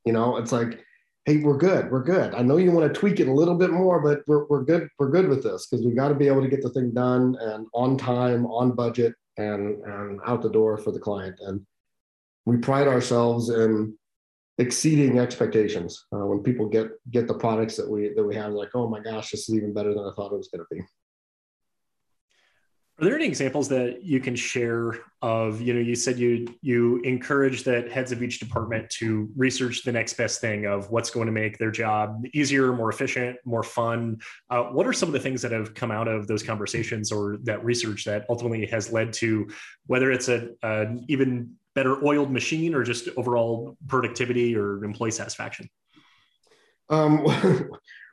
[SPEAKER 1] You know, it's like, hey, we're good, we're good. I know you want to tweak it a little bit more, but we're, we're good, we're good with this because we've got to be able to get the thing done and on time, on budget, and and out the door for the client. And we pride ourselves in exceeding expectations. Uh, when people get get the products that we that we have, like, oh my gosh, this is even better than I thought it was going to be.
[SPEAKER 3] Are there any examples that you can share of, you know, you said you you encourage that heads of each department to research the next best thing of what's going to make their job easier, more efficient, more fun. Uh, what are some of the things that have come out of those conversations or that research that ultimately has led to whether it's a, a even better oiled machine or just overall productivity or employee satisfaction?
[SPEAKER 1] Um,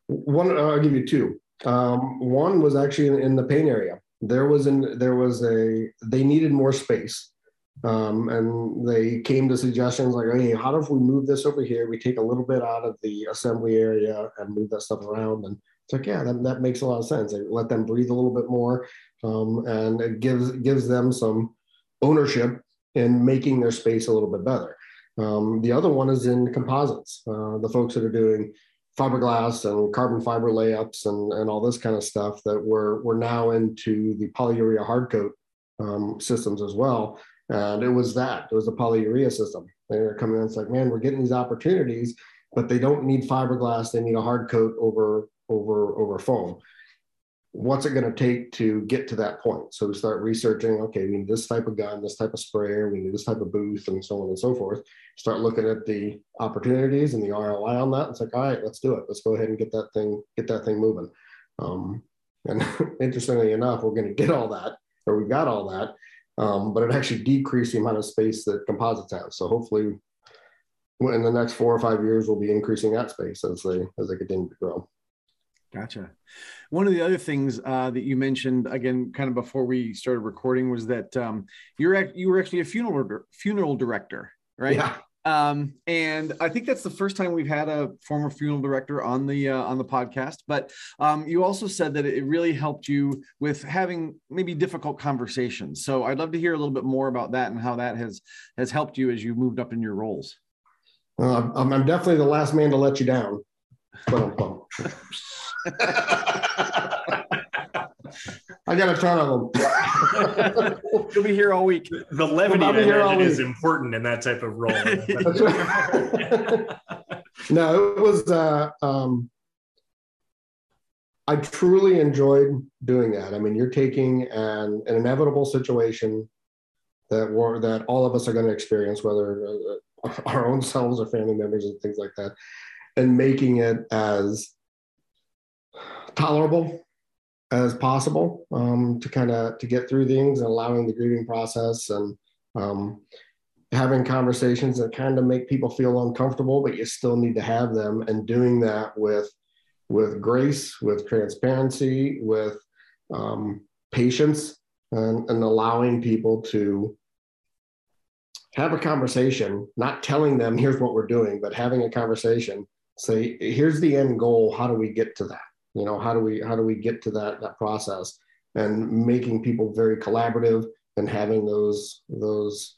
[SPEAKER 1] one, I'll give you two. Um, one was actually in, in the pain area there was an there was a they needed more space. Um, and they came to suggestions like hey how if we move this over here? We take a little bit out of the assembly area and move that stuff around. And it's like yeah that, that makes a lot of sense. I let them breathe a little bit more um, and it gives gives them some ownership in making their space a little bit better. Um, the other one is in composites uh, the folks that are doing fiberglass and carbon fiber layups and, and all this kind of stuff that we're, we're now into the polyurea hard coat um, systems as well. And it was that, it was a polyurea system. They were coming in, it's like, man, we're getting these opportunities, but they don't need fiberglass. They need a hard coat over, over, over foam what's it going to take to get to that point? So we start researching, okay, we need this type of gun, this type of sprayer, we need this type of booth, and so on and so forth. Start looking at the opportunities and the ROI on that. It's like, all right, let's do it. Let's go ahead and get that thing, get that thing moving. Um, and interestingly enough, we're going to get all that, or we've got all that, um, but it actually decreased the amount of space that composites have. So hopefully, in the next four or five years, we'll be increasing that space as they as they continue to grow.
[SPEAKER 2] Gotcha. One of the other things uh, that you mentioned again, kind of before we started recording, was that um, you're you were actually a funeral funeral director, right?
[SPEAKER 1] Yeah.
[SPEAKER 2] Um, and I think that's the first time we've had a former funeral director on the uh, on the podcast. But um, you also said that it really helped you with having maybe difficult conversations. So I'd love to hear a little bit more about that and how that has has helped you as you moved up in your roles.
[SPEAKER 1] Uh, I'm definitely the last man to let you down. I got a ton of
[SPEAKER 2] them. You'll be here all week.
[SPEAKER 3] The levity I is important in that type of role.
[SPEAKER 1] no, it was. Uh, um, I truly enjoyed doing that. I mean, you're taking an, an inevitable situation that war that all of us are going to experience, whether uh, our own selves or family members and things like that, and making it as tolerable as possible um, to kind of to get through things and allowing the grieving process and um, having conversations that kind of make people feel uncomfortable but you still need to have them and doing that with with grace with transparency with um, patience and, and allowing people to have a conversation not telling them here's what we're doing but having a conversation say here's the end goal. How do we get to that you know how do we how do we get to that that process? And making people very collaborative and having those those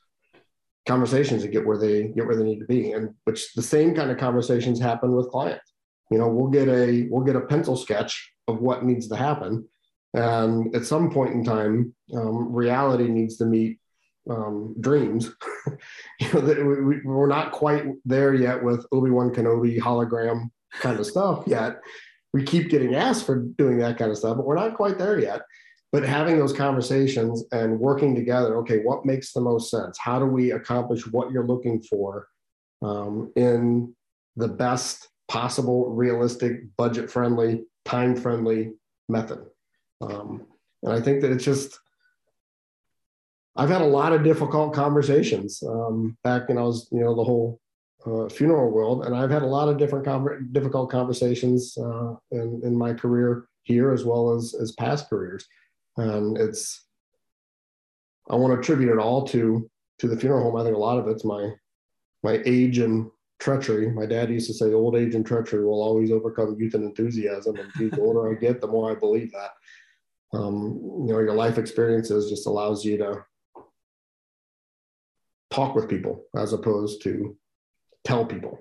[SPEAKER 1] conversations to get where they get where they need to be. And which the same kind of conversations happen with clients. You know we'll get a we'll get a pencil sketch of what needs to happen. And at some point in time um, reality needs to meet um, dreams. You know that we, we're not quite there yet with obi-wan kenobi hologram kind of stuff yet we keep getting asked for doing that kind of stuff, but we're not quite there yet. But having those conversations and working together, okay, what makes the most sense? How do we accomplish what you're looking for um, in the best possible, realistic, budget friendly, time friendly method? Um, and I think that it's just, I've had a lot of difficult conversations um, back when I was, you know, the whole uh, funeral world, and I've had a lot of different difficult conversations uh, in in my career here as well as as past careers, and it's I want to attribute it all to to the funeral home. I think a lot of it's my my age and treachery. My dad used to say, "Old age and treachery will always overcome youth and enthusiasm." And the older I get, the more I believe that. Um, you know, your life experiences just allows you to talk with people as opposed to tell people?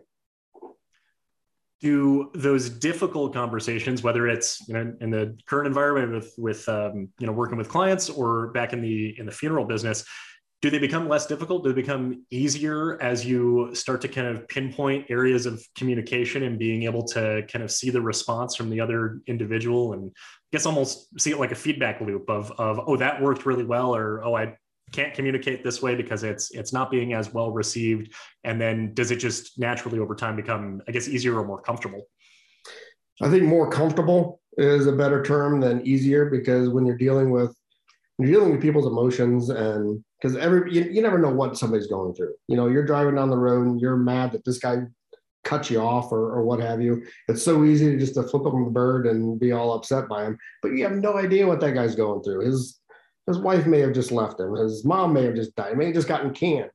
[SPEAKER 3] Do those difficult conversations whether it's you know in the current environment with with um, you know working with clients or back in the in the funeral business do they become less difficult? Do they become easier as you start to kind of pinpoint areas of communication and being able to kind of see the response from the other individual and I guess almost see it like a feedback loop of of oh that worked really well or oh I can't communicate this way because it's it's not being as well received. And then does it just naturally over time become i guess easier or more comfortable?
[SPEAKER 1] I think more comfortable is a better term than easier because when you're dealing with you're dealing with people's emotions and because every you, you never know what somebody's going through. You know you're driving down the road and you're mad that this guy cut you off or, or what have you. It's so easy to just to flip him the bird and be all upset by him but you have no idea what that guy's going through. His his wife may have just left him. His mom may have just died. He may have just gotten canned.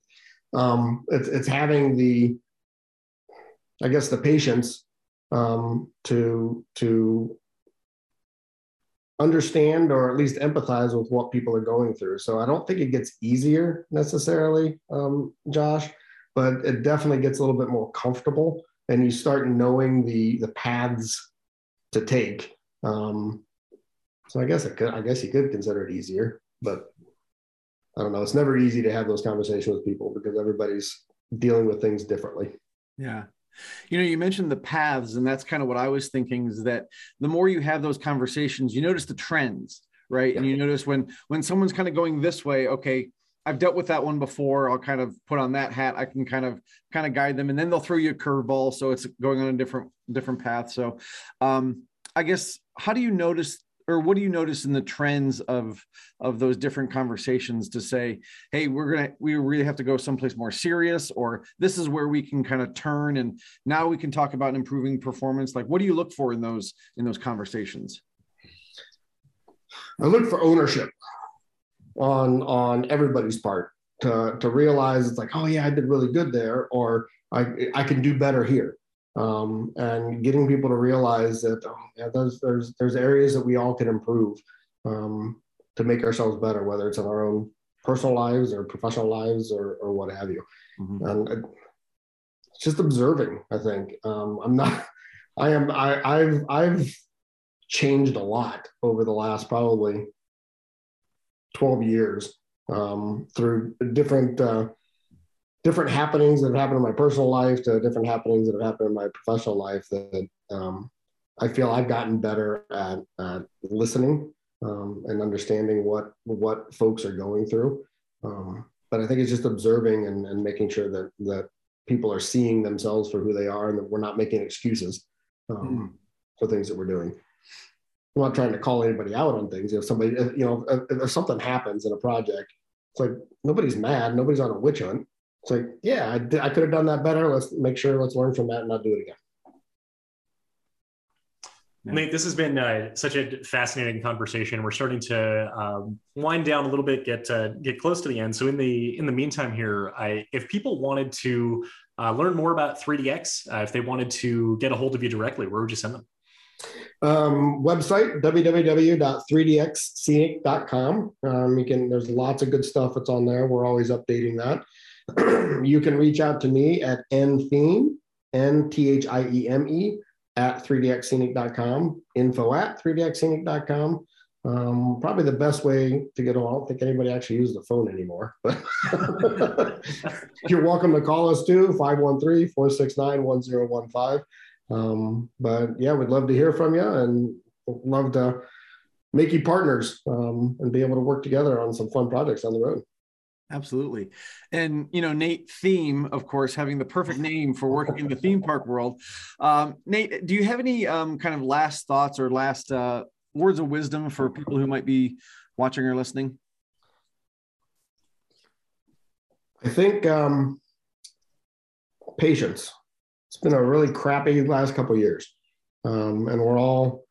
[SPEAKER 1] Um, it's, it's having the, I guess, the patience um, to to understand or at least empathize with what people are going through. So I don't think it gets easier necessarily, um, Josh, but it definitely gets a little bit more comfortable, and you start knowing the the paths to take. Um, so I guess it could, I guess you could consider it easier, but I don't know. It's never easy to have those conversations with people because everybody's dealing with things differently.
[SPEAKER 2] Yeah. You know, you mentioned the paths, and that's kind of what I was thinking is that the more you have those conversations, you notice the trends, right? Yeah. And you notice when when someone's kind of going this way, okay, I've dealt with that one before. I'll kind of put on that hat. I can kind of kind of guide them, and then they'll throw you a curveball, so it's going on a different different path. So, um, I guess how do you notice or what do you notice in the trends of of those different conversations to say hey we're gonna we really have to go someplace more serious or this is where we can kind of turn and now we can talk about improving performance. Like what do you look for in those in those conversations?
[SPEAKER 1] I look for ownership on on everybody's part to to realize it's like oh yeah i did really good there or i i can do better here um, and getting people to realize that oh, yeah, there's, there's there's areas that we all can improve um, to make ourselves better, whether it's in our own personal lives or professional lives or, or what have you. Mm-hmm. And it, it's just observing. I think um, I'm not. I am. I, I've I've changed a lot over the last probably 12 years um, through different uh, different happenings that have happened in my personal life to different happenings that have happened in my professional life that um, I feel I've gotten better at, at listening um, and understanding what what folks are going through. Um, but I think it's just observing and, and making sure that that people are seeing themselves for who they are and that we're not making excuses mm. for things that we're doing. I'm not trying to call anybody out on things. If somebody, you know, if, if something happens in a project, it's like nobody's mad, nobody's on a witch hunt it's like, yeah, I, I could have done that better. Let's make sure, let's learn from that and not do it again.
[SPEAKER 3] Nate, this has been uh, such a fascinating conversation. We're starting to um, wind down a little bit, get uh, get close to the end. So in the in the meantime, here, I if people wanted to uh, learn more about 3DX, uh, if they wanted to get a hold of you directly, where would you send them?
[SPEAKER 1] Um, website www.3dxscenic.com. Um, you can there's lots of good stuff that's on there. We're always updating that. you can reach out to me at nthieme, N-T-H-I-E-M-E, at 3dxscenic.com, info at 3dxscenic.com. Um, probably the best way to get on. I don't think anybody actually uses the phone anymore, but you're welcome to call us too, 513-469-1015. Um, but yeah, we'd love to hear from you and love to make you partners um, and be able to work together on some fun projects on the road.
[SPEAKER 2] Absolutely. And, you know, Nate Thieme, of course, having the perfect name for working in the theme park world. Um, Nate, do you have any um, kind of last thoughts or last uh, words of wisdom for people who might be watching or listening?
[SPEAKER 1] I think um, patience. It's been a really crappy last couple years, um, and we're all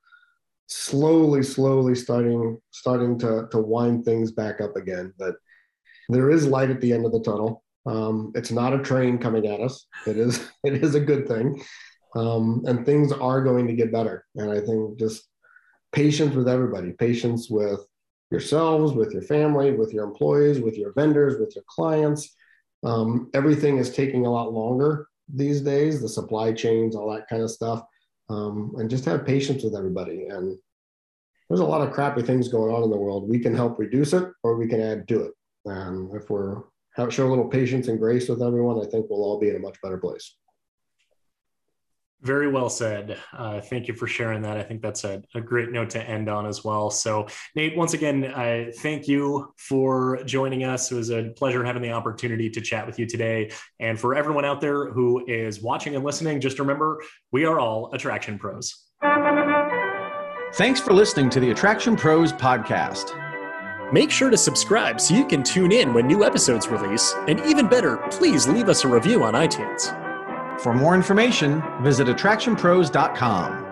[SPEAKER 1] slowly, slowly starting starting to to wind things back up again. But there is light at the end of the tunnel. Um, it's not a train coming at us. It is it is a good thing, um, and things are going to get better. And I think just patience with everybody, patience with yourselves, with your family, with your employees, with your vendors, with your clients. Um, everything is taking a lot longer these days. The supply chains, all that kind of stuff, um, and just have patience with everybody. And there's a lot of crappy things going on in the world. We can help reduce it, or we can add to it. And if we're show a little patience and grace with everyone, I think we'll all be in a much better place.
[SPEAKER 3] Very well said. Uh, thank you for sharing that. I think that's a, a, great note to end on as well. So, Nate, once again, I thank you for joining us. It was a pleasure having the opportunity to chat with you today. And for everyone out there who is watching and listening, just remember we are all attraction pros.
[SPEAKER 2] Thanks for listening to the Attraction Pros podcast.
[SPEAKER 3] Make sure to subscribe so you can tune in when new episodes release. And even better, please leave us a review on iTunes.
[SPEAKER 2] For more information, visit attractionpros.com.